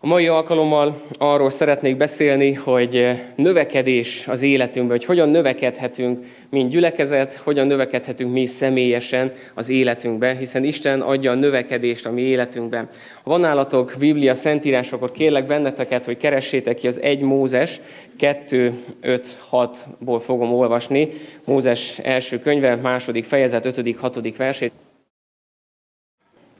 A mai alkalommal arról szeretnék beszélni, hogy növekedés az életünkben, hogy hogyan növekedhetünk, mint gyülekezet, hogyan növekedhetünk mi személyesen az életünkben, hiszen Isten adja a növekedést a mi életünkben. Ha van nálatok Biblia Szentírás, akkor kérlek benneteket, hogy keressétek ki az 1 Mózes 2, 5, 6-ból fogom olvasni. Mózes első könyve, második fejezet, 5., 6. versét.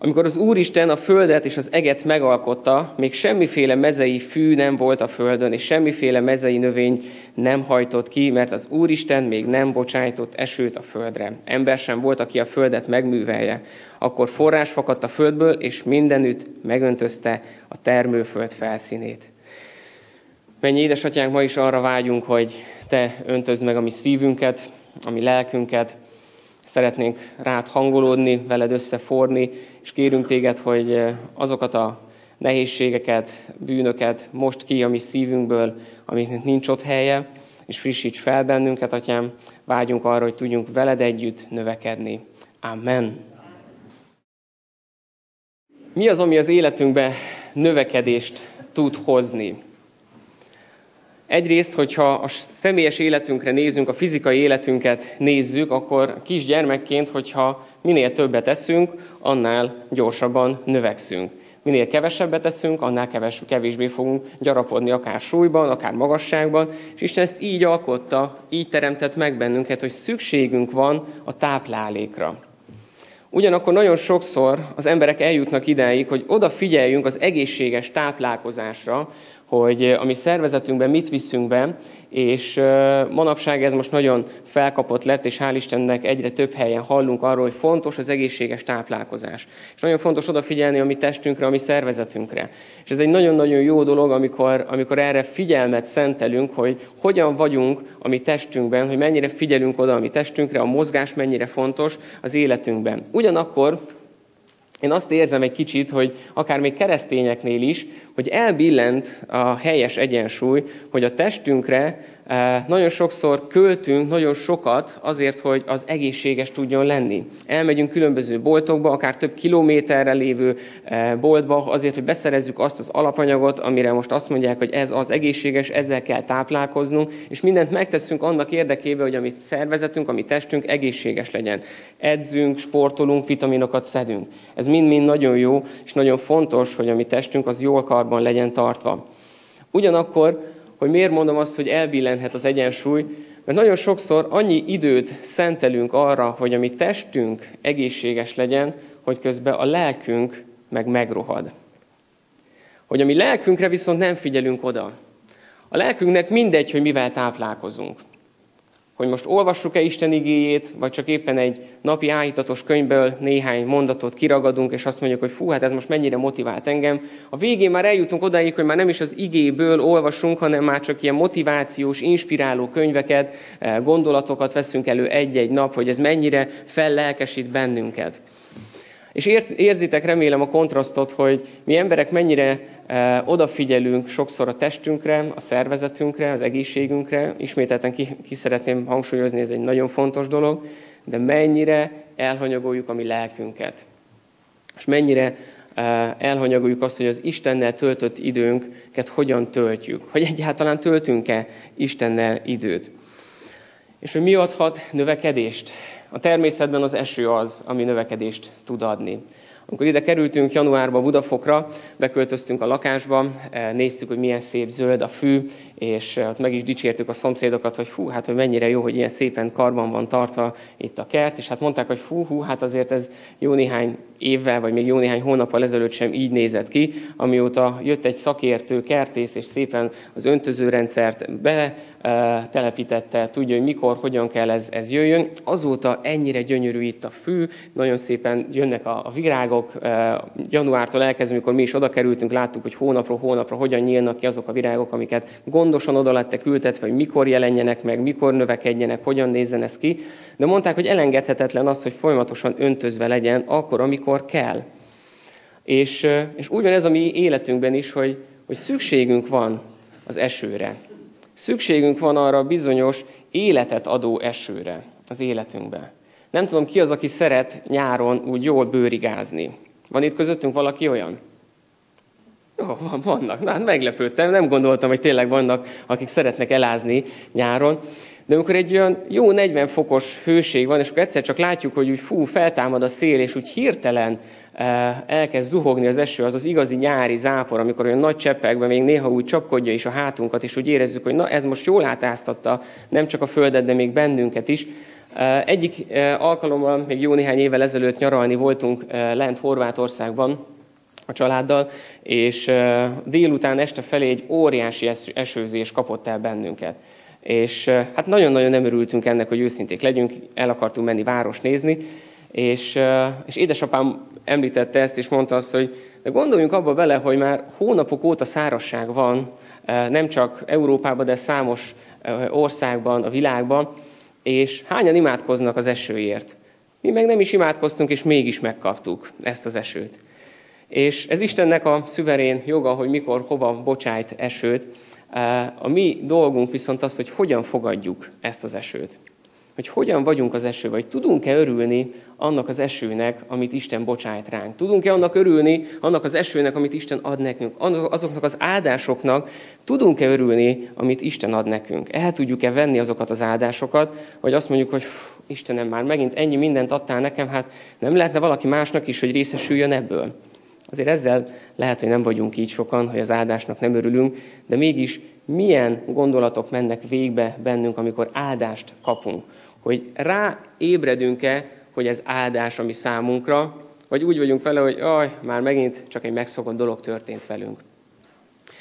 Amikor az Úristen a földet és az eget megalkotta, még semmiféle mezei fű nem volt a földön, és semmiféle mezei növény nem hajtott ki, mert az Úristen még nem bocsájtott esőt a földre. Ember sem volt, aki a földet megművelje. Akkor forrás fakadt a földből, és mindenütt megöntözte a termőföld felszínét. Mennyi édesatyánk, ma is arra vágyunk, hogy Te öntözd meg a mi szívünket, a mi lelkünket, Szeretnénk rád hangolódni, veled összeforni, és kérünk téged, hogy eh, azokat a nehézségeket, bűnöket most ki a mi szívünkből, amiknek nincs ott helye, és frissíts fel bennünket, atyám. Vágyunk arra, hogy tudjunk veled együtt növekedni. Amen. Mi az, ami az életünkbe növekedést tud hozni? Egyrészt, hogyha a személyes életünkre nézünk, a fizikai életünket nézzük, akkor kisgyermekként, hogyha minél többet eszünk, annál gyorsabban növekszünk. Minél kevesebbet teszünk, annál keves, kevésbé fogunk gyarapodni, akár súlyban, akár magasságban. És Isten ezt így alkotta, így teremtett meg bennünket, hogy szükségünk van a táplálékra. Ugyanakkor nagyon sokszor az emberek eljutnak idáig, hogy odafigyeljünk az egészséges táplálkozásra, hogy a mi szervezetünkben mit viszünk be, és manapság ez most nagyon felkapott lett, és hál' Istennek egyre több helyen hallunk arról, hogy fontos az egészséges táplálkozás. És nagyon fontos odafigyelni a mi testünkre, a mi szervezetünkre. És ez egy nagyon-nagyon jó dolog, amikor, amikor erre figyelmet szentelünk, hogy hogyan vagyunk a mi testünkben, hogy mennyire figyelünk oda a mi testünkre, a mozgás mennyire fontos az életünkben. Ugyanakkor én azt érzem egy kicsit, hogy akár még keresztényeknél is, hogy elbillent a helyes egyensúly, hogy a testünkre nagyon sokszor költünk nagyon sokat azért, hogy az egészséges tudjon lenni. Elmegyünk különböző boltokba, akár több kilométerre lévő boltba, azért, hogy beszerezzük azt az alapanyagot, amire most azt mondják, hogy ez az egészséges, ezzel kell táplálkoznunk, és mindent megteszünk annak érdekében, hogy amit szervezetünk, ami testünk egészséges legyen. Edzünk, sportolunk, vitaminokat szedünk. Ez mind-mind nagyon jó, és nagyon fontos, hogy a mi testünk az jól karban legyen tartva. Ugyanakkor hogy miért mondom azt, hogy elbillenhet az egyensúly, mert nagyon sokszor annyi időt szentelünk arra, hogy a mi testünk egészséges legyen, hogy közben a lelkünk meg megrohad. Hogy a mi lelkünkre viszont nem figyelünk oda. A lelkünknek mindegy, hogy mivel táplálkozunk hogy most olvassuk-e Isten igéjét, vagy csak éppen egy napi áhítatos könyvből néhány mondatot kiragadunk, és azt mondjuk, hogy fú, hát ez most mennyire motivált engem. A végén már eljutunk odáig, hogy már nem is az igéből olvasunk, hanem már csak ilyen motivációs, inspiráló könyveket, eh, gondolatokat veszünk elő egy-egy nap, hogy ez mennyire fellelkesít bennünket. És érzitek, remélem a kontrasztot, hogy mi emberek mennyire e, odafigyelünk sokszor a testünkre, a szervezetünkre, az egészségünkre. Ismételten ki, ki szeretném hangsúlyozni, ez egy nagyon fontos dolog, de mennyire elhanyagoljuk a mi lelkünket. És mennyire e, elhanyagoljuk azt, hogy az Istennel töltött időnket hogyan töltjük. Hogy egyáltalán töltünk-e Istennel időt. És hogy mi adhat növekedést? A természetben az eső az, ami növekedést tud adni. Amikor ide kerültünk januárban Budafokra, beköltöztünk a lakásba, eh, néztük, hogy milyen szép zöld a fű, és eh, ott meg is dicsértük a szomszédokat, hogy fú, hát hogy mennyire jó, hogy ilyen szépen karban van tartva itt a kert, és hát mondták, hogy fú, hú, hát azért ez jó néhány évvel, vagy még jó néhány hónappal ezelőtt sem így nézett ki, amióta jött egy szakértő kertész, és szépen az öntözőrendszert betelepítette, tudja, hogy mikor, hogyan kell ez, ez jöjjön. Azóta ennyire gyönyörű itt a fű, nagyon szépen jönnek a, a virágok. Januártól elkezdve, amikor mi is oda kerültünk, láttuk, hogy hónapról hónapra hogyan nyílnak ki azok a virágok, amiket gondosan oda lettek ültetve, hogy mikor jelenjenek meg, mikor növekedjenek, hogyan nézzen ez ki. De mondták, hogy elengedhetetlen az, hogy folyamatosan öntözve legyen, akkor, amikor kell. És, és úgy van ez a mi életünkben is, hogy, hogy szükségünk van az esőre. Szükségünk van arra bizonyos életet adó esőre az életünkben. Nem tudom, ki az, aki szeret nyáron úgy jól bőrigázni. Van itt közöttünk valaki olyan? Jó, van, vannak. Na, hát meglepődtem, nem gondoltam, hogy tényleg vannak, akik szeretnek elázni nyáron. De amikor egy olyan jó 40 fokos hőség van, és akkor egyszer csak látjuk, hogy úgy fú, feltámad a szél, és úgy hirtelen eh, elkezd zuhogni az eső, az az igazi nyári zápor, amikor olyan nagy cseppekben még néha úgy csapkodja is a hátunkat, és úgy érezzük, hogy na ez most jól átáztatta nem csak a földet, de még bennünket is. Eh, egyik eh, alkalommal, még jó néhány évvel ezelőtt nyaralni voltunk lent Horvátországban, a családdal, és délután este felé egy óriási esőzés kapott el bennünket. És hát nagyon-nagyon nem örültünk ennek, hogy őszinték legyünk, el akartunk menni város nézni, és, és édesapám említette ezt, és mondta azt, hogy de gondoljunk abba bele, hogy már hónapok óta szárasság van, nem csak Európában, de számos országban, a világban, és hányan imádkoznak az esőért. Mi meg nem is imádkoztunk, és mégis megkaptuk ezt az esőt. És ez Istennek a szüverén joga, hogy mikor, hova bocsájt esőt. A mi dolgunk viszont az, hogy hogyan fogadjuk ezt az esőt. Hogy hogyan vagyunk az eső, vagy tudunk-e örülni annak az esőnek, amit Isten bocsájt ránk. Tudunk-e annak örülni, annak az esőnek, amit Isten ad nekünk, azoknak az áldásoknak, tudunk-e örülni, amit Isten ad nekünk. El tudjuk-e venni azokat az áldásokat, vagy azt mondjuk, hogy Istenem, már megint ennyi mindent adtál nekem, hát nem lehetne valaki másnak is, hogy részesüljön ebből. Azért ezzel lehet, hogy nem vagyunk így sokan, hogy az áldásnak nem örülünk, de mégis milyen gondolatok mennek végbe bennünk, amikor áldást kapunk. Hogy ráébredünk-e, hogy ez áldás, ami számunkra, vagy úgy vagyunk vele, hogy aj, már megint csak egy megszokott dolog történt velünk.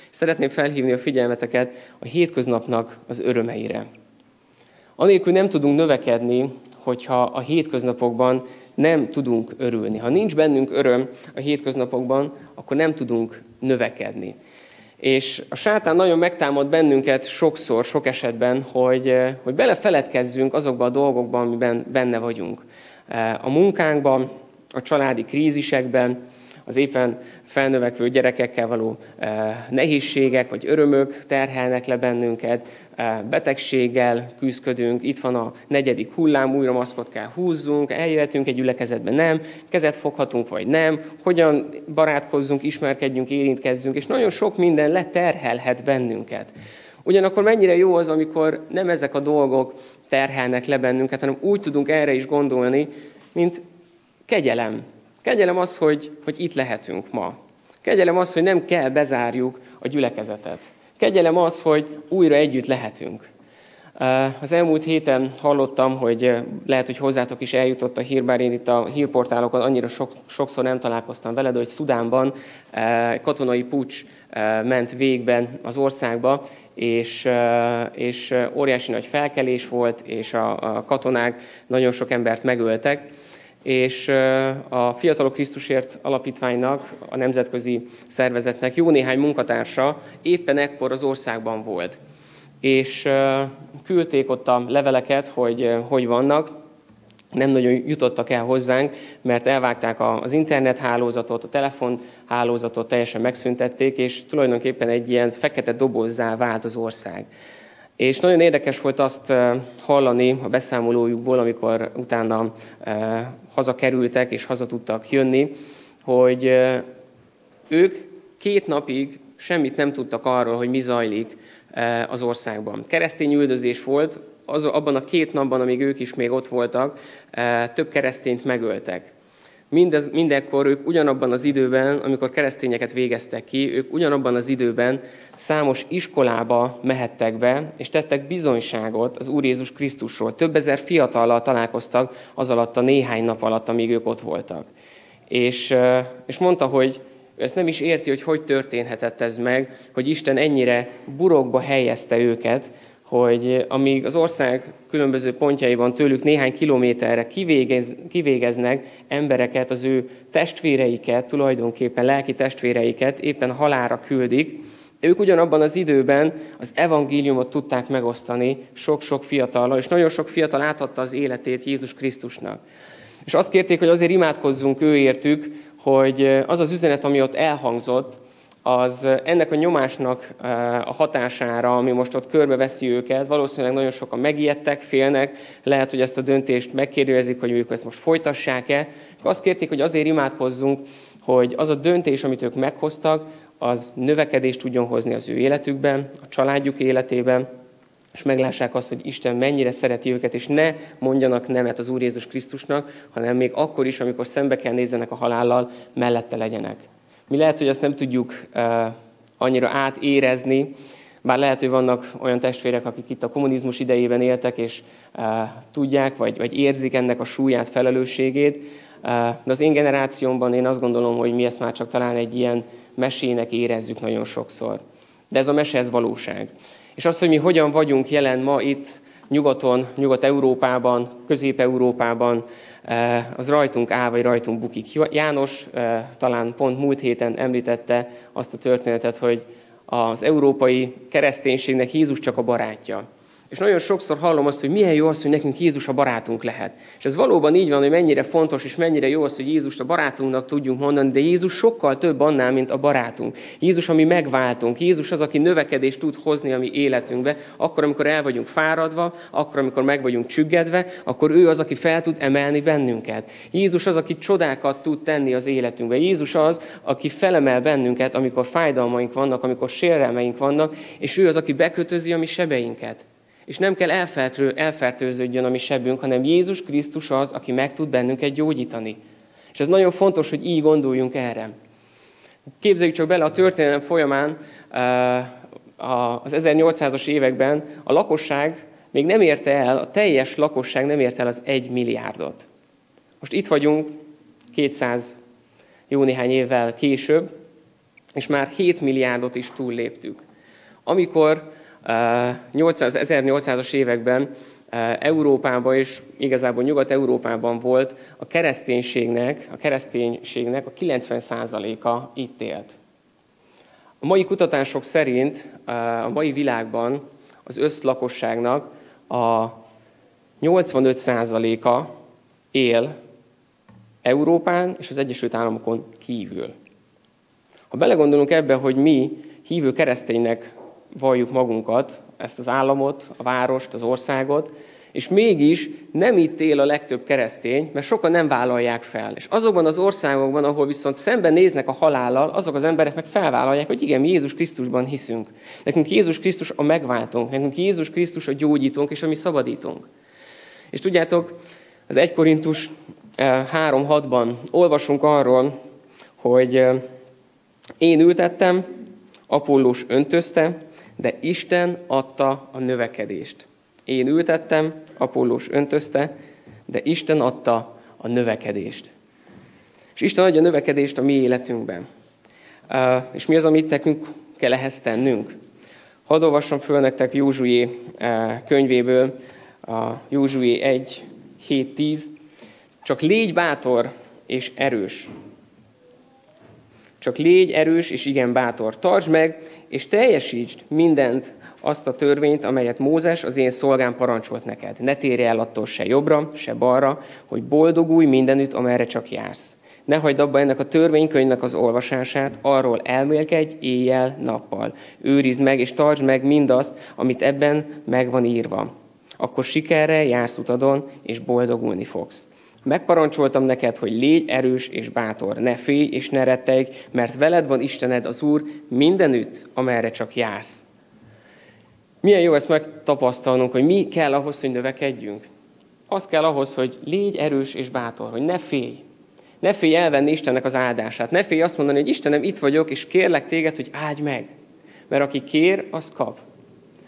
Szeretném felhívni a figyelmeteket a hétköznapnak az örömeire. Anélkül nem tudunk növekedni, hogyha a hétköznapokban nem tudunk örülni. Ha nincs bennünk öröm a hétköznapokban, akkor nem tudunk növekedni. És a sátán nagyon megtámad bennünket sokszor, sok esetben, hogy, eh, hogy belefeledkezzünk azokba a dolgokban, amiben benne vagyunk. Eh, a munkánkban, a családi krízisekben, az éppen felnövekvő gyerekekkel való eh, nehézségek vagy örömök terhelnek le bennünket, eh, betegséggel küzdködünk, itt van a negyedik hullám, újra maszkot kell húzzunk, eljöhetünk egy gyülekezetbe, nem, kezet foghatunk vagy nem, hogyan barátkozzunk, ismerkedjünk, érintkezzünk, és nagyon sok minden leterhelhet bennünket. Ugyanakkor mennyire jó az, amikor nem ezek a dolgok terhelnek le bennünket, hanem úgy tudunk erre is gondolni, mint kegyelem, Kegyelem az, hogy, hogy itt lehetünk ma. Kegyelem az, hogy nem kell bezárjuk a gyülekezetet. Kegyelem az, hogy újra együtt lehetünk. Az elmúlt héten hallottam, hogy lehet, hogy hozzátok is eljutott a hír, bár én itt a hírportálokon annyira sok, sokszor nem találkoztam veled, hogy Szudánban katonai pucs ment végben az országba, és, és óriási nagy felkelés volt, és a, a katonák nagyon sok embert megöltek és a Fiatalok Krisztusért Alapítványnak, a nemzetközi szervezetnek jó néhány munkatársa éppen ekkor az országban volt. És küldték ott a leveleket, hogy hogy vannak, nem nagyon jutottak el hozzánk, mert elvágták az internethálózatot, a telefonhálózatot teljesen megszüntették, és tulajdonképpen egy ilyen fekete dobozzá vált az ország. És nagyon érdekes volt azt hallani a beszámolójukból, amikor utána hazakerültek és haza tudtak jönni, hogy ők két napig semmit nem tudtak arról, hogy mi zajlik az országban. Keresztény üldözés volt, az, abban a két napban, amíg ők is még ott voltak, több keresztényt megöltek. Mindez, mindekkor ők ugyanabban az időben, amikor keresztényeket végeztek ki, ők ugyanabban az időben számos iskolába mehettek be, és tettek bizonyságot az Úr Jézus Krisztusról. Több ezer fiatallal találkoztak az alatt a néhány nap alatt, amíg ők ott voltak. És, és mondta, hogy ezt nem is érti, hogy hogy történhetett ez meg, hogy Isten ennyire burokba helyezte őket, hogy amíg az ország különböző pontjaiban tőlük néhány kilométerre kivégez, kivégeznek embereket, az ő testvéreiket, tulajdonképpen lelki testvéreiket éppen halára küldik, ők ugyanabban az időben az evangéliumot tudták megosztani sok-sok fiatallal, és nagyon sok fiatal átadta az életét Jézus Krisztusnak. És azt kérték, hogy azért imádkozzunk őértük, hogy az az üzenet, ami ott elhangzott, az ennek a nyomásnak a hatására, ami most ott körbeveszi őket, valószínűleg nagyon sokan megijedtek, félnek, lehet, hogy ezt a döntést megkérdőjezik, hogy ők ezt most folytassák-e. Azt kérték, hogy azért imádkozzunk, hogy az a döntés, amit ők meghoztak, az növekedést tudjon hozni az ő életükben, a családjuk életében, és meglássák azt, hogy Isten mennyire szereti őket, és ne mondjanak nemet az Úr Jézus Krisztusnak, hanem még akkor is, amikor szembe kell nézzenek a halállal, mellette legyenek. Mi lehet, hogy ezt nem tudjuk annyira átérezni, bár lehet, hogy vannak olyan testvérek, akik itt a kommunizmus idejében éltek, és tudják, vagy, vagy érzik ennek a súlyát, felelősségét, de az én generációmban én azt gondolom, hogy mi ezt már csak talán egy ilyen mesének érezzük nagyon sokszor. De ez a mese, ez valóság. És az, hogy mi hogyan vagyunk jelen ma itt nyugaton, Nyugat-Európában, Közép-Európában, eh, az rajtunk áll, vagy rajtunk bukik. János eh, talán pont múlt héten említette azt a történetet, hogy az európai kereszténységnek Jézus csak a barátja. És nagyon sokszor hallom azt, hogy milyen jó az, hogy nekünk Jézus a barátunk lehet. És ez valóban így van, hogy mennyire fontos és mennyire jó az, hogy Jézust a barátunknak tudjunk mondani, de Jézus sokkal több annál, mint a barátunk. Jézus, ami megváltunk. Jézus az, aki növekedést tud hozni a mi életünkbe, akkor, amikor el vagyunk fáradva, akkor, amikor meg vagyunk csüggedve, akkor ő az, aki fel tud emelni bennünket. Jézus az, aki csodákat tud tenni az életünkbe. Jézus az, aki felemel bennünket, amikor fájdalmaink vannak, amikor sérelmeink vannak, és ő az, aki bekötözi a mi sebeinket. És nem kell elfertő, elfertőződjön a mi sebünk, hanem Jézus Krisztus az, aki meg tud bennünket gyógyítani. És ez nagyon fontos, hogy így gondoljunk erre. Képzeljük csak bele a történelem folyamán, az 1800-as években a lakosság még nem érte el, a teljes lakosság nem érte el az egy milliárdot. Most itt vagyunk 200 jó néhány évvel később, és már 7 milliárdot is túlléptük. Amikor 800, 1800-as években Európában és igazából Nyugat-Európában volt a kereszténységnek, a kereszténységnek a 90%-a itt élt. A mai kutatások szerint a mai világban az összlakosságnak a 85%-a él Európán és az Egyesült Államokon kívül. Ha belegondolunk ebbe, hogy mi hívő kereszténynek valljuk magunkat, ezt az államot, a várost, az országot, és mégis nem itt él a legtöbb keresztény, mert sokan nem vállalják fel. És azokban az országokban, ahol viszont szemben néznek a halállal, azok az emberek meg felvállalják, hogy igen, mi Jézus Krisztusban hiszünk. Nekünk Jézus Krisztus a megváltónk, nekünk Jézus Krisztus a gyógyítónk és a mi szabadítónk. És tudjátok, az 1 Korintus 3.6-ban eh, olvasunk arról, hogy eh, én ültettem, Apollós öntözte, de Isten adta a növekedést. Én ültettem, Apollós öntözte, de Isten adta a növekedést. És Isten adja a növekedést a mi életünkben. És mi az, amit nekünk kell ehhez tennünk? Hadd olvassam föl nektek Józsué könyvéből, a Józsué 1, 7, 10. Csak légy bátor és erős, csak légy erős és igen bátor. Tartsd meg, és teljesítsd mindent, azt a törvényt, amelyet Mózes, az én szolgám parancsolt neked. Ne térj el attól se jobbra, se balra, hogy boldogulj mindenütt, amerre csak jársz. Ne hagyd abba ennek a törvénykönyvnek az olvasását, arról elmélkedj éjjel, nappal. Őrizd meg és tartsd meg mindazt, amit ebben meg van írva. Akkor sikerre jársz utadon, és boldogulni fogsz. Megparancsoltam neked, hogy légy erős és bátor, ne félj és ne rettegj, mert veled van Istened az Úr mindenütt, amerre csak jársz. Milyen jó ezt megtapasztalnunk, hogy mi kell ahhoz, hogy növekedjünk. Az kell ahhoz, hogy légy erős és bátor, hogy ne félj. Ne félj elvenni Istennek az áldását. Ne félj azt mondani, hogy Istenem, itt vagyok, és kérlek téged, hogy áldj meg. Mert aki kér, az kap.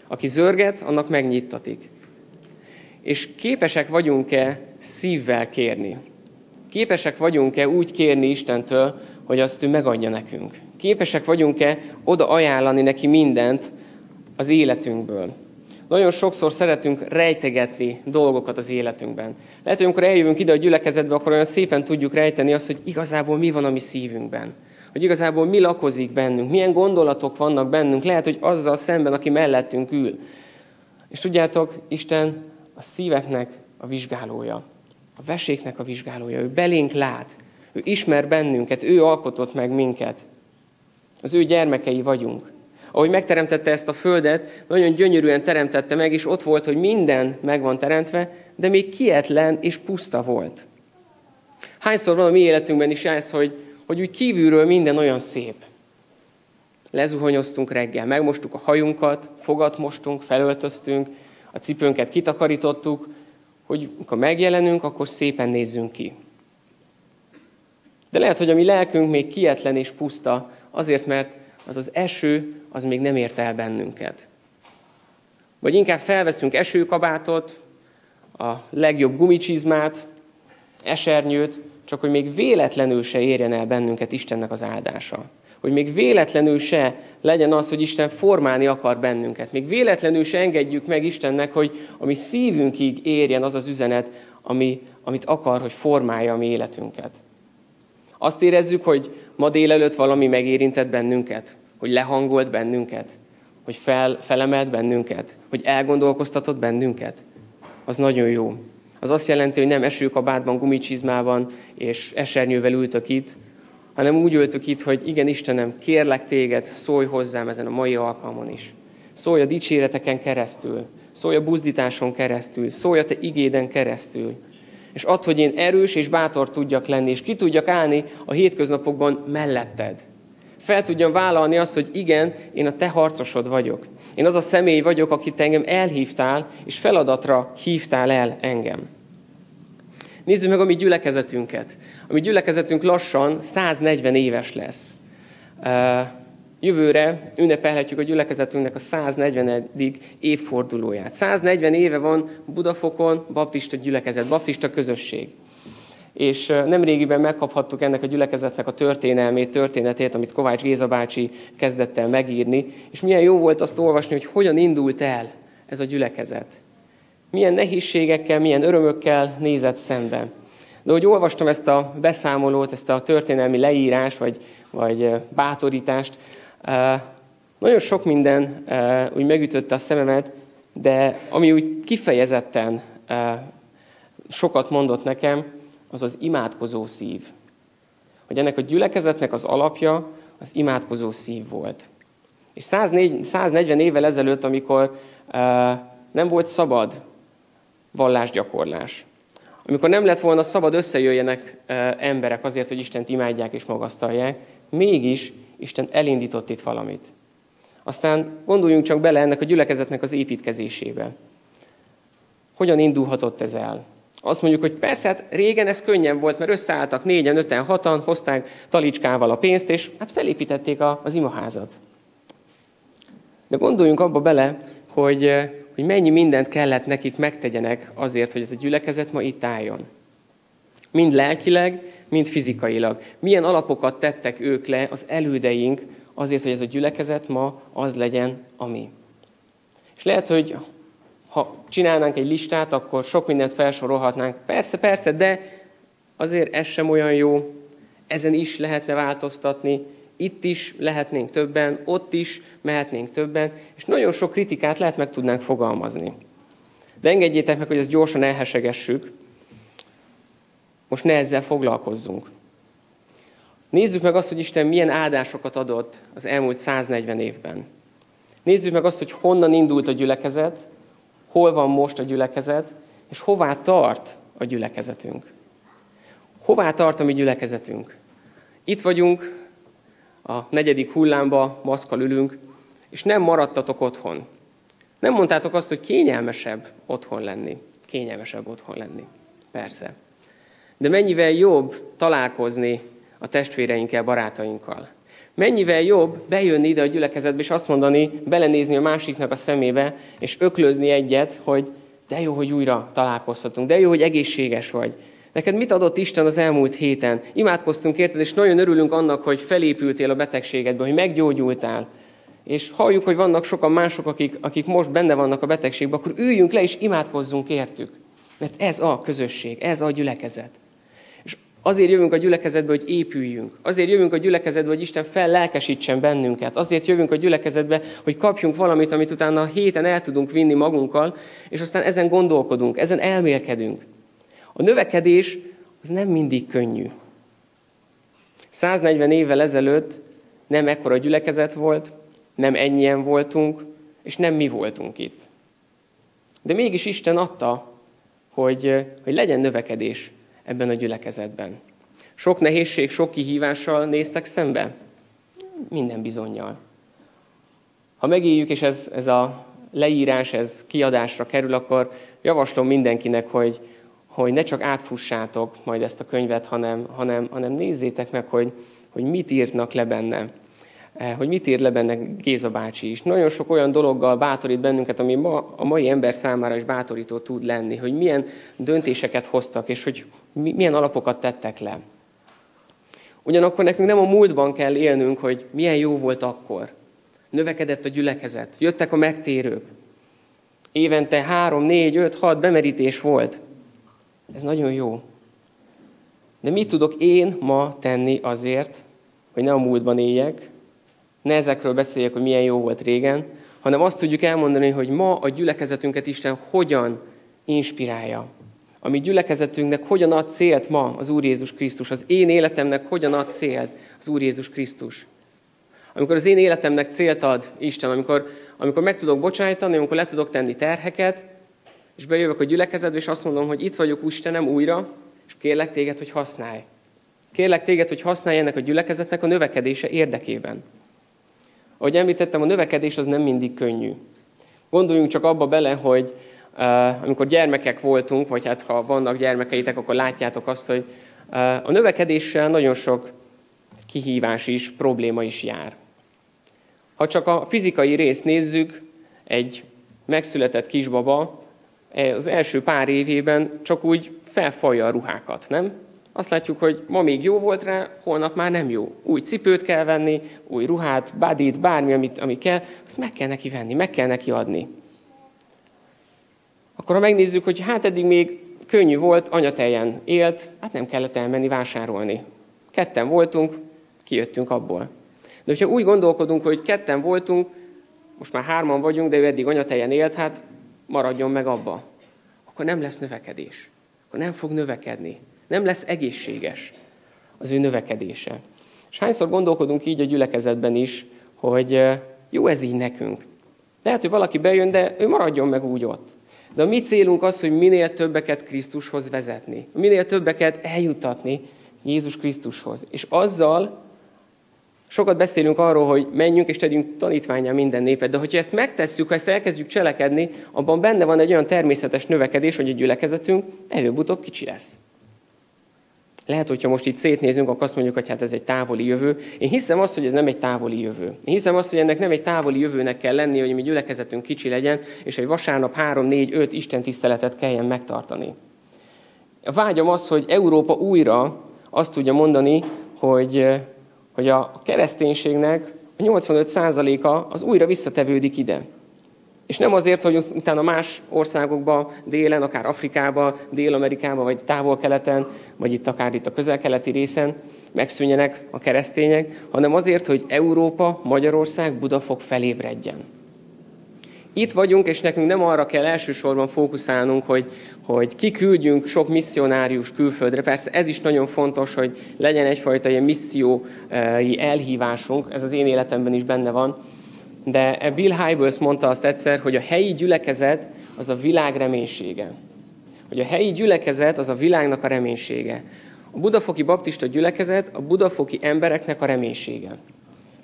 Aki zörget, annak megnyittatik. És képesek vagyunk-e szívvel kérni? Képesek vagyunk-e úgy kérni Istentől, hogy azt ő megadja nekünk? Képesek vagyunk-e oda ajánlani neki mindent az életünkből? Nagyon sokszor szeretünk rejtegetni dolgokat az életünkben. Lehet, hogy amikor eljövünk ide a gyülekezetbe, akkor olyan szépen tudjuk rejteni azt, hogy igazából mi van a mi szívünkben. Hogy igazából mi lakozik bennünk, milyen gondolatok vannak bennünk. Lehet, hogy azzal szemben, aki mellettünk ül. És tudjátok, Isten a szíveknek a vizsgálója, a veséknek a vizsgálója. Ő belénk lát, ő ismer bennünket, ő alkotott meg minket. Az ő gyermekei vagyunk. Ahogy megteremtette ezt a földet, nagyon gyönyörűen teremtette meg, és ott volt, hogy minden meg van teremtve, de még kietlen és puszta volt. Hányszor van a mi életünkben is ez, hogy, hogy úgy kívülről minden olyan szép. Lezuhanyoztunk reggel, megmostuk a hajunkat, fogat mostunk, felöltöztünk, a cipőnket kitakarítottuk, hogy amikor megjelenünk, akkor szépen nézzünk ki. De lehet, hogy a mi lelkünk még kietlen és puszta, azért, mert az az eső, az még nem ért el bennünket. Vagy inkább felveszünk esőkabátot, a legjobb gumicsizmát, esernyőt, csak hogy még véletlenül se érjen el bennünket Istennek az áldása. Hogy még véletlenül se legyen az, hogy Isten formálni akar bennünket. Még véletlenül se engedjük meg Istennek, hogy a mi szívünkig érjen az az üzenet, ami, amit akar, hogy formálja a mi életünket. Azt érezzük, hogy ma délelőtt valami megérintett bennünket, hogy lehangolt bennünket, hogy fel, felemelt bennünket, hogy elgondolkoztatott bennünket. Az nagyon jó. Az azt jelenti, hogy nem esőkabátban, gumicsizmában és esernyővel ültök itt, hanem úgy ültök itt, hogy igen, Istenem, kérlek téged, szólj hozzám ezen a mai alkalmon is. Szólj a dicséreteken keresztül, szólj a buzdításon keresztül, szólj a te igéden keresztül. És add, hogy én erős és bátor tudjak lenni, és ki tudjak állni a hétköznapokban melletted. Fel tudjam vállalni azt, hogy igen, én a te harcosod vagyok. Én az a személy vagyok, akit engem elhívtál, és feladatra hívtál el engem. Nézzük meg a mi gyülekezetünket. A mi gyülekezetünk lassan 140 éves lesz. Jövőre ünnepelhetjük a gyülekezetünknek a 140. évfordulóját. 140 éve van Budafokon baptista gyülekezet, baptista közösség. És nem régiben megkaphattuk ennek a gyülekezetnek a történelmét, történetét, amit Kovács Géza bácsi kezdett el megírni. És milyen jó volt azt olvasni, hogy hogyan indult el ez a gyülekezet. Milyen nehézségekkel, milyen örömökkel nézett szembe. De hogy olvastam ezt a beszámolót, ezt a történelmi leírás, vagy, vagy bátorítást, nagyon sok minden úgy megütötte a szememet, de ami úgy kifejezetten sokat mondott nekem, az az imádkozó szív. Hogy ennek a gyülekezetnek az alapja az imádkozó szív volt. És 104, 140 évvel ezelőtt, amikor nem volt szabad vallásgyakorlás, amikor nem lett volna szabad összejöjjenek emberek azért, hogy Istent imádják és magasztalják, mégis Isten elindított itt valamit. Aztán gondoljunk csak bele ennek a gyülekezetnek az építkezésébe. Hogyan indulhatott ez el? Azt mondjuk, hogy persze, hát régen ez könnyen volt, mert összeálltak négyen, öten, hatan, hozták talicskával a pénzt, és hát felépítették az imaházat. De gondoljunk abba bele, hogy, hogy mennyi mindent kellett nekik megtegyenek azért, hogy ez a gyülekezet ma itt álljon. Mind lelkileg, mind fizikailag. Milyen alapokat tettek ők le az elődeink azért, hogy ez a gyülekezet ma az legyen, ami. És lehet, hogy ha csinálnánk egy listát, akkor sok mindent felsorolhatnánk. Persze, persze, de azért ez sem olyan jó. Ezen is lehetne változtatni, itt is lehetnénk többen, ott is mehetnénk többen, és nagyon sok kritikát lehet meg tudnánk fogalmazni. De engedjétek meg, hogy ezt gyorsan elhesegessük. Most ne ezzel foglalkozzunk. Nézzük meg azt, hogy Isten milyen áldásokat adott az elmúlt 140 évben. Nézzük meg azt, hogy honnan indult a gyülekezet, hol van most a gyülekezet, és hová tart a gyülekezetünk. Hová tart a mi gyülekezetünk? Itt vagyunk, a negyedik hullámba, maszkal ülünk, és nem maradtatok otthon. Nem mondtátok azt, hogy kényelmesebb otthon lenni. Kényelmesebb otthon lenni. Persze. De mennyivel jobb találkozni a testvéreinkkel, barátainkkal. Mennyivel jobb bejönni ide a gyülekezetbe, és azt mondani, belenézni a másiknak a szemébe, és öklözni egyet, hogy de jó, hogy újra találkozhatunk, de jó, hogy egészséges vagy. Neked mit adott Isten az elmúlt héten? Imádkoztunk érted, és nagyon örülünk annak, hogy felépültél a betegségedbe, hogy meggyógyultál. És halljuk, hogy vannak sokan mások, akik, akik most benne vannak a betegségben, akkor üljünk le és imádkozzunk értük. Mert ez a közösség, ez a gyülekezet. Azért jövünk a gyülekezetbe, hogy épüljünk. Azért jövünk a gyülekezetbe, hogy Isten fellelkesítsen bennünket. Azért jövünk a gyülekezetbe, hogy kapjunk valamit, amit utána a héten el tudunk vinni magunkkal, és aztán ezen gondolkodunk, ezen elmélkedünk. A növekedés az nem mindig könnyű. 140 évvel ezelőtt nem ekkora gyülekezet volt, nem ennyien voltunk, és nem mi voltunk itt. De mégis Isten adta, hogy, hogy legyen növekedés ebben a gyülekezetben. Sok nehézség, sok kihívással néztek szembe? Minden bizonyal. Ha megéljük, és ez, ez a leírás, ez kiadásra kerül, akkor javaslom mindenkinek, hogy, hogy ne csak átfussátok majd ezt a könyvet, hanem, hanem, hanem nézzétek meg, hogy, hogy mit írnak le benne. Eh, hogy mit ír le benne Géza bácsi is. Nagyon sok olyan dologgal bátorít bennünket, ami ma, a mai ember számára is bátorító tud lenni, hogy milyen döntéseket hoztak, és hogy milyen alapokat tettek le. Ugyanakkor nekünk nem a múltban kell élnünk, hogy milyen jó volt akkor. Növekedett a gyülekezet, jöttek a megtérők. Évente három, négy, öt, hat bemerítés volt. Ez nagyon jó. De mit tudok én ma tenni azért, hogy ne a múltban éljek, ne ezekről beszéljek, hogy milyen jó volt régen, hanem azt tudjuk elmondani, hogy ma a gyülekezetünket Isten hogyan inspirálja. A mi gyülekezetünknek hogyan ad célt ma az Úr Jézus Krisztus. Az én életemnek hogyan ad célt az Úr Jézus Krisztus. Amikor az én életemnek célt ad Isten, amikor, amikor meg tudok bocsájtani, amikor le tudok tenni terheket, és bejövök a gyülekezetbe, és azt mondom, hogy itt vagyok, Istenem, újra, és kérlek téged, hogy használj. Kérlek téged, hogy használj ennek a gyülekezetnek a növekedése érdekében. Ahogy említettem, a növekedés az nem mindig könnyű. Gondoljunk csak abba bele, hogy amikor gyermekek voltunk, vagy hát ha vannak gyermekeitek, akkor látjátok azt, hogy uh, a növekedéssel nagyon sok kihívás is, probléma is jár. Ha csak a fizikai részt nézzük, egy megszületett kisbaba az első pár évében csak úgy felfalja a ruhákat, nem? azt látjuk, hogy ma még jó volt rá, holnap már nem jó. Új cipőt kell venni, új ruhát, badit, bármi, amit, ami kell, azt meg kell neki venni, meg kell neki adni. Akkor ha megnézzük, hogy hát eddig még könnyű volt, anyateljen élt, hát nem kellett elmenni vásárolni. Ketten voltunk, kijöttünk abból. De hogyha úgy gondolkodunk, hogy ketten voltunk, most már hárman vagyunk, de ő eddig anyateljen élt, hát maradjon meg abba. Akkor nem lesz növekedés. Akkor nem fog növekedni. Nem lesz egészséges az ő növekedése. És hányszor gondolkodunk így a gyülekezetben is, hogy jó ez így nekünk. Lehet, hogy valaki bejön, de ő maradjon meg úgy ott. De a mi célunk az, hogy minél többeket Krisztushoz vezetni. Minél többeket eljutatni Jézus Krisztushoz. És azzal sokat beszélünk arról, hogy menjünk és tegyünk tanítványá minden népet, de hogyha ezt megtesszük, ha ezt elkezdjük cselekedni, abban benne van egy olyan természetes növekedés, hogy a gyülekezetünk előbb-utóbb kicsi lesz. Lehet, hogyha most itt szétnézünk, akkor azt mondjuk, hogy hát ez egy távoli jövő. Én hiszem azt, hogy ez nem egy távoli jövő. Én hiszem azt, hogy ennek nem egy távoli jövőnek kell lenni, hogy mi gyülekezetünk kicsi legyen, és egy vasárnap három, négy, öt Isten tiszteletet kelljen megtartani. A vágyam az, hogy Európa újra azt tudja mondani, hogy, hogy a kereszténységnek a 85%-a az újra visszatevődik ide. És nem azért, hogy utána más országokba, délen, akár Afrikába, Dél-Amerikába, vagy távol-keleten, vagy itt akár itt a közel-keleti részen megszűnjenek a keresztények, hanem azért, hogy Európa, Magyarország, Budafok felébredjen. Itt vagyunk, és nekünk nem arra kell elsősorban fókuszálnunk, hogy, hogy kiküldjünk sok misszionárius külföldre. Persze ez is nagyon fontos, hogy legyen egyfajta ilyen missziói elhívásunk, ez az én életemben is benne van, de Bill Hybels mondta azt egyszer, hogy a helyi gyülekezet az a világ reménysége. Hogy a helyi gyülekezet az a világnak a reménysége. A budafoki baptista gyülekezet a budafoki embereknek a reménysége.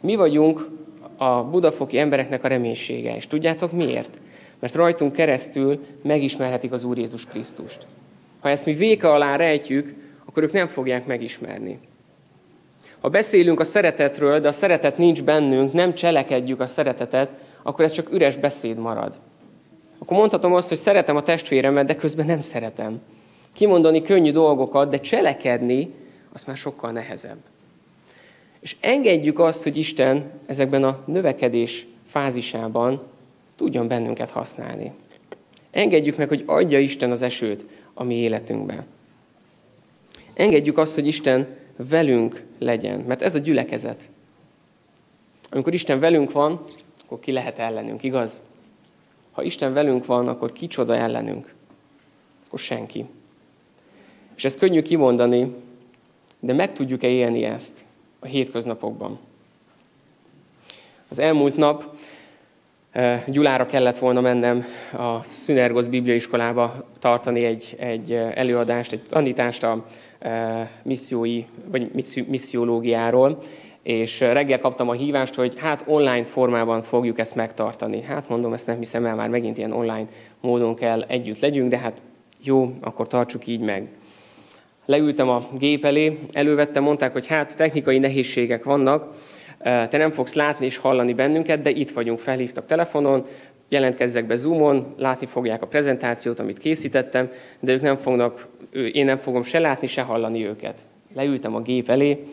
Mi vagyunk a budafoki embereknek a reménysége. És tudjátok miért? Mert rajtunk keresztül megismerhetik az Úr Jézus Krisztust. Ha ezt mi véka alá rejtjük, akkor ők nem fogják megismerni. Ha beszélünk a szeretetről, de a szeretet nincs bennünk, nem cselekedjük a szeretetet, akkor ez csak üres beszéd marad. Akkor mondhatom azt, hogy szeretem a testvéremet, de közben nem szeretem. Kimondani könnyű dolgokat, de cselekedni, az már sokkal nehezebb. És engedjük azt, hogy Isten ezekben a növekedés fázisában tudjon bennünket használni. Engedjük meg, hogy adja Isten az esőt a mi életünkben. Engedjük azt, hogy Isten velünk legyen. Mert ez a gyülekezet. Amikor Isten velünk van, akkor ki lehet ellenünk, igaz? Ha Isten velünk van, akkor kicsoda ellenünk? Akkor senki. És ezt könnyű kimondani, de meg tudjuk-e élni ezt a hétköznapokban? Az elmúlt nap Gyulára kellett volna mennem a Szünergosz Bibliaiskolába tartani egy, egy előadást, egy tanítást a missziói, vagy missziológiáról. és reggel kaptam a hívást, hogy hát online formában fogjuk ezt megtartani. Hát mondom, ezt nem hiszem el, már megint ilyen online módon kell együtt legyünk, de hát jó, akkor tartsuk így meg. Leültem a gép elé, elővettem, mondták, hogy hát technikai nehézségek vannak, te nem fogsz látni és hallani bennünket, de itt vagyunk, felhívtak telefonon, jelentkezzek be Zoomon, látni fogják a prezentációt, amit készítettem, de ők nem fognak, én nem fogom se látni, se hallani őket. Leültem a gép elé,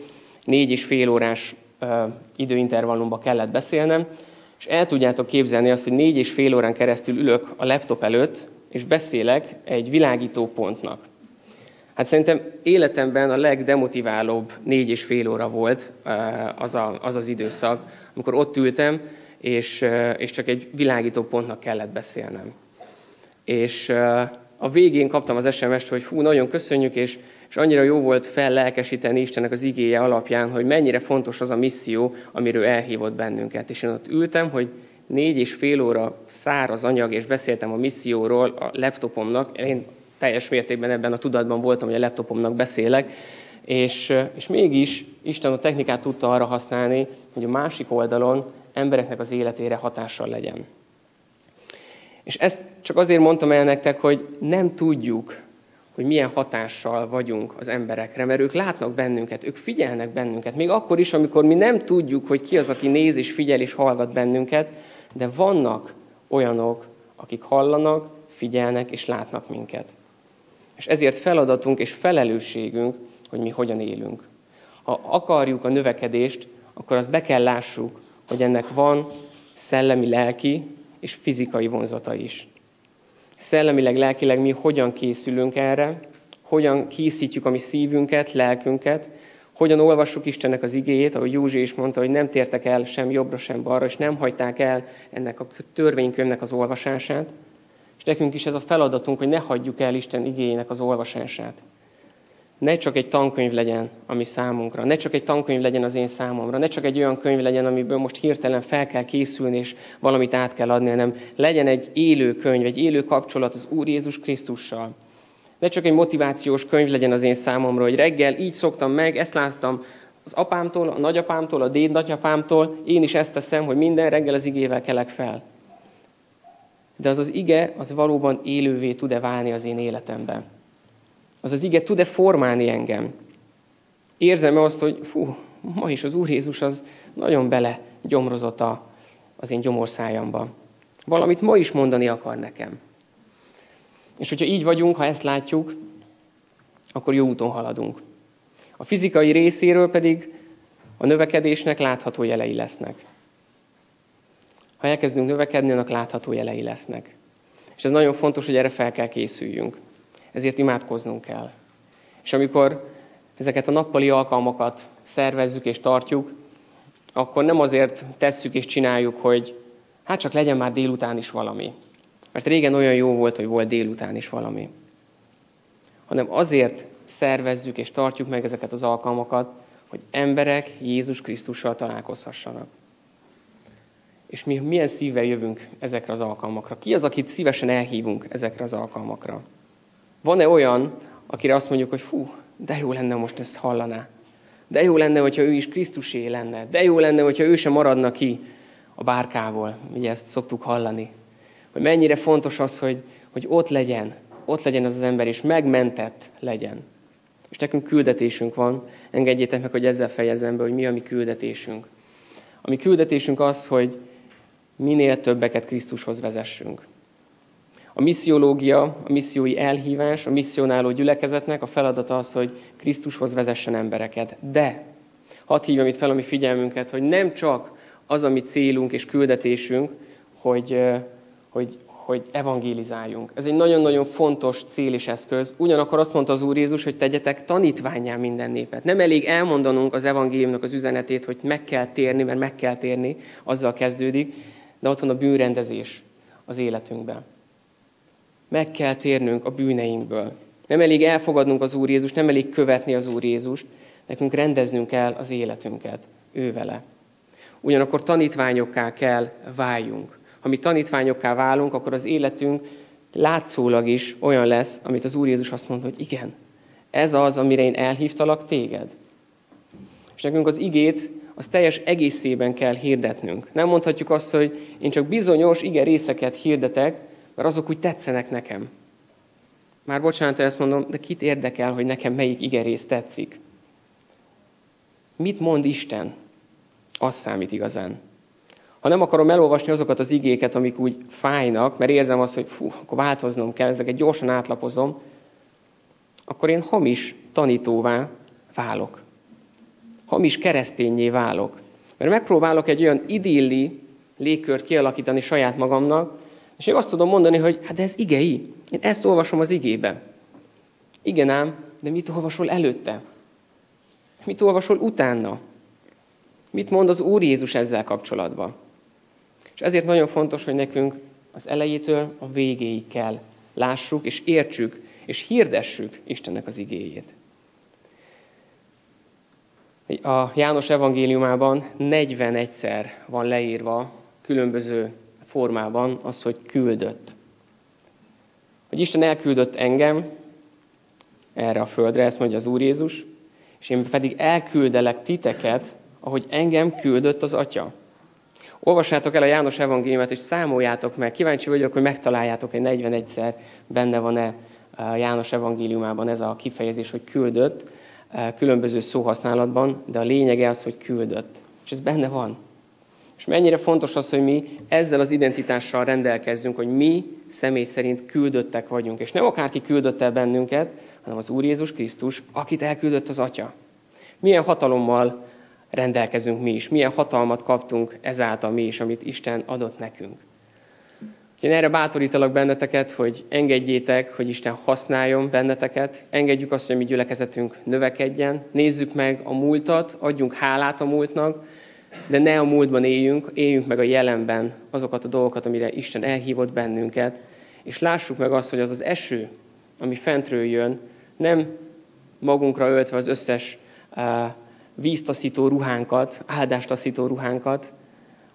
négy és fél órás időintervallumba kellett beszélnem, és el tudjátok képzelni azt, hogy négy és fél órán keresztül ülök a laptop előtt, és beszélek egy világító pontnak. Hát szerintem életemben a legdemotiválóbb négy és fél óra volt az, a, az az időszak, amikor ott ültem, és, és csak egy világító pontnak kellett beszélnem. És a végén kaptam az SMS-t, hogy fú, nagyon köszönjük, és, és annyira jó volt fellelkesíteni Istennek az igéje alapján, hogy mennyire fontos az a misszió, amiről elhívott bennünket. És én ott ültem, hogy négy és fél óra száraz anyag, és beszéltem a misszióról a laptopomnak. Én teljes mértékben ebben a tudatban voltam, hogy a laptopomnak beszélek, és, és mégis Isten a technikát tudta arra használni, hogy a másik oldalon embereknek az életére hatással legyen. És ezt csak azért mondtam el nektek, hogy nem tudjuk, hogy milyen hatással vagyunk az emberekre, mert ők látnak bennünket, ők figyelnek bennünket, még akkor is, amikor mi nem tudjuk, hogy ki az, aki néz és figyel és hallgat bennünket, de vannak olyanok, akik hallanak, figyelnek és látnak minket. És ezért feladatunk és felelősségünk, hogy mi hogyan élünk. Ha akarjuk a növekedést, akkor azt be kell lássuk, hogy ennek van szellemi, lelki és fizikai vonzata is. Szellemileg, lelkileg mi hogyan készülünk erre, hogyan készítjük a mi szívünket, lelkünket, hogyan olvassuk Istennek az igéjét, ahogy Józsi is mondta, hogy nem tértek el sem jobbra, sem balra, és nem hagyták el ennek a törvénykönyvnek az olvasását. És nekünk is ez a feladatunk, hogy ne hagyjuk el Isten igényének az olvasását. Ne csak egy tankönyv legyen, ami számunkra, ne csak egy tankönyv legyen az én számomra, ne csak egy olyan könyv legyen, amiből most hirtelen fel kell készülni, és valamit át kell adni, hanem legyen egy élő könyv, egy élő kapcsolat az Úr Jézus Krisztussal. Ne csak egy motivációs könyv legyen az én számomra, hogy reggel így szoktam meg, ezt láttam az apámtól, a nagyapámtól, a déd nagyapámtól, én is ezt teszem, hogy minden reggel az igével kelek fel de az az ige, az valóban élővé tud-e válni az én életemben. Az az ige tud-e formálni engem. Érzem-e azt, hogy fú, ma is az Úr Jézus az nagyon bele gyomrozott a, az én gyomorszájamba. Valamit ma is mondani akar nekem. És hogyha így vagyunk, ha ezt látjuk, akkor jó úton haladunk. A fizikai részéről pedig a növekedésnek látható jelei lesznek ha elkezdünk növekedni, annak látható jelei lesznek. És ez nagyon fontos, hogy erre fel kell készüljünk. Ezért imádkoznunk kell. És amikor ezeket a nappali alkalmakat szervezzük és tartjuk, akkor nem azért tesszük és csináljuk, hogy hát csak legyen már délután is valami. Mert régen olyan jó volt, hogy volt délután is valami. Hanem azért szervezzük és tartjuk meg ezeket az alkalmakat, hogy emberek Jézus Krisztussal találkozhassanak és mi milyen szívvel jövünk ezekre az alkalmakra. Ki az, akit szívesen elhívunk ezekre az alkalmakra? Van-e olyan, akire azt mondjuk, hogy fú, de jó lenne, most ezt hallaná. De jó lenne, hogyha ő is Krisztusé lenne. De jó lenne, hogyha ő sem maradna ki a bárkával. Ugye ezt szoktuk hallani. Hogy mennyire fontos az, hogy, hogy ott legyen, ott legyen az az ember, és megmentett legyen. És nekünk küldetésünk van. Engedjétek meg, hogy ezzel fejezem be, hogy mi a mi küldetésünk. A mi küldetésünk az, hogy, minél többeket Krisztushoz vezessünk. A missziológia, a missziói elhívás, a misszionáló gyülekezetnek a feladata az, hogy Krisztushoz vezessen embereket. De hadd hívjam itt fel a mi figyelmünket, hogy nem csak az a mi célunk és küldetésünk, hogy, hogy, hogy evangélizáljunk. Ez egy nagyon-nagyon fontos cél és eszköz. Ugyanakkor azt mondta az Úr Jézus, hogy tegyetek tanítványá minden népet. Nem elég elmondanunk az evangéliumnak az üzenetét, hogy meg kell térni, mert meg kell térni, azzal kezdődik, de ott van a bűnrendezés az életünkben. Meg kell térnünk a bűneinkből. Nem elég elfogadnunk az Úr Jézus, nem elég követni az Úr Jézust, nekünk rendeznünk kell az életünket ő vele. Ugyanakkor tanítványokká kell váljunk. Ha mi tanítványokká válunk, akkor az életünk látszólag is olyan lesz, amit az Úr Jézus azt mondta, hogy igen, ez az, amire én elhívtalak téged. És nekünk az igét az teljes egészében kell hirdetnünk. Nem mondhatjuk azt, hogy én csak bizonyos ige részeket hirdetek, mert azok úgy tetszenek nekem. Már bocsánat, ezt mondom, de kit érdekel, hogy nekem melyik ige rész tetszik? Mit mond Isten? Az számít igazán. Ha nem akarom elolvasni azokat az igéket, amik úgy fájnak, mert érzem azt, hogy fú, akkor változnom kell, ezeket gyorsan átlapozom, akkor én hamis tanítóvá válok. Hamis keresztényé válok. Mert megpróbálok egy olyan idilli légkört kialakítani saját magamnak, és én azt tudom mondani, hogy hát ez igei. Én ezt olvasom az igébe. Igen ám, de mit olvasol előtte? Mit olvasol utána? Mit mond az Úr Jézus ezzel kapcsolatban? És ezért nagyon fontos, hogy nekünk az elejétől a végéig kell lássuk és értsük, és hirdessük Istennek az igéjét. A János evangéliumában 41-szer van leírva különböző formában az, hogy küldött. Hogy Isten elküldött engem erre a földre, ezt mondja az Úr Jézus, és én pedig elküldelek titeket, ahogy engem küldött az Atya. Olvassátok el a János evangéliumát, és számoljátok meg. Kíváncsi vagyok, hogy megtaláljátok, hogy 41-szer benne van-e János evangéliumában ez a kifejezés, hogy küldött, különböző szóhasználatban, de a lényege az, hogy küldött. És ez benne van. És mennyire fontos az, hogy mi ezzel az identitással rendelkezzünk, hogy mi személy szerint küldöttek vagyunk. És nem akárki küldött el bennünket, hanem az Úr Jézus Krisztus, akit elküldött az Atya. Milyen hatalommal rendelkezünk mi is, milyen hatalmat kaptunk ezáltal mi is, amit Isten adott nekünk. Én erre bátorítalak benneteket, hogy engedjétek, hogy Isten használjon benneteket, engedjük azt, hogy a mi gyülekezetünk növekedjen, nézzük meg a múltat, adjunk hálát a múltnak, de ne a múltban éljünk, éljünk meg a jelenben azokat a dolgokat, amire Isten elhívott bennünket, és lássuk meg azt, hogy az az eső, ami fentről jön, nem magunkra öltve az összes uh, víztaszító ruhánkat, áldásttaszító ruhánkat,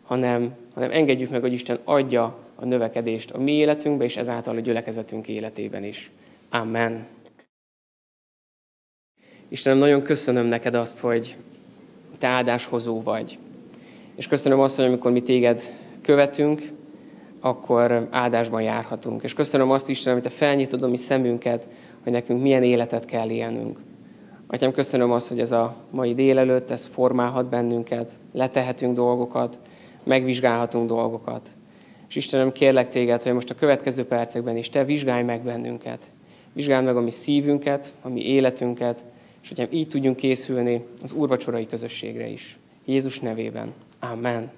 hanem, hanem engedjük meg, hogy Isten adja a növekedést a mi életünkbe, és ezáltal a gyülekezetünk életében is. Amen. Istenem, nagyon köszönöm neked azt, hogy te áldáshozó vagy. És köszönöm azt, hogy amikor mi téged követünk, akkor áldásban járhatunk. És köszönöm azt is, hogy te felnyitod a mi szemünket, hogy nekünk milyen életet kell élnünk. Atyám, köszönöm azt, hogy ez a mai délelőtt, ez formálhat bennünket, letehetünk dolgokat, megvizsgálhatunk dolgokat. És Istenem, kérlek téged, hogy most a következő percekben is te vizsgálj meg bennünket. Vizsgálj meg a mi szívünket, a mi életünket, és hogy így tudjunk készülni az úrvacsorai közösségre is. Jézus nevében. Amen.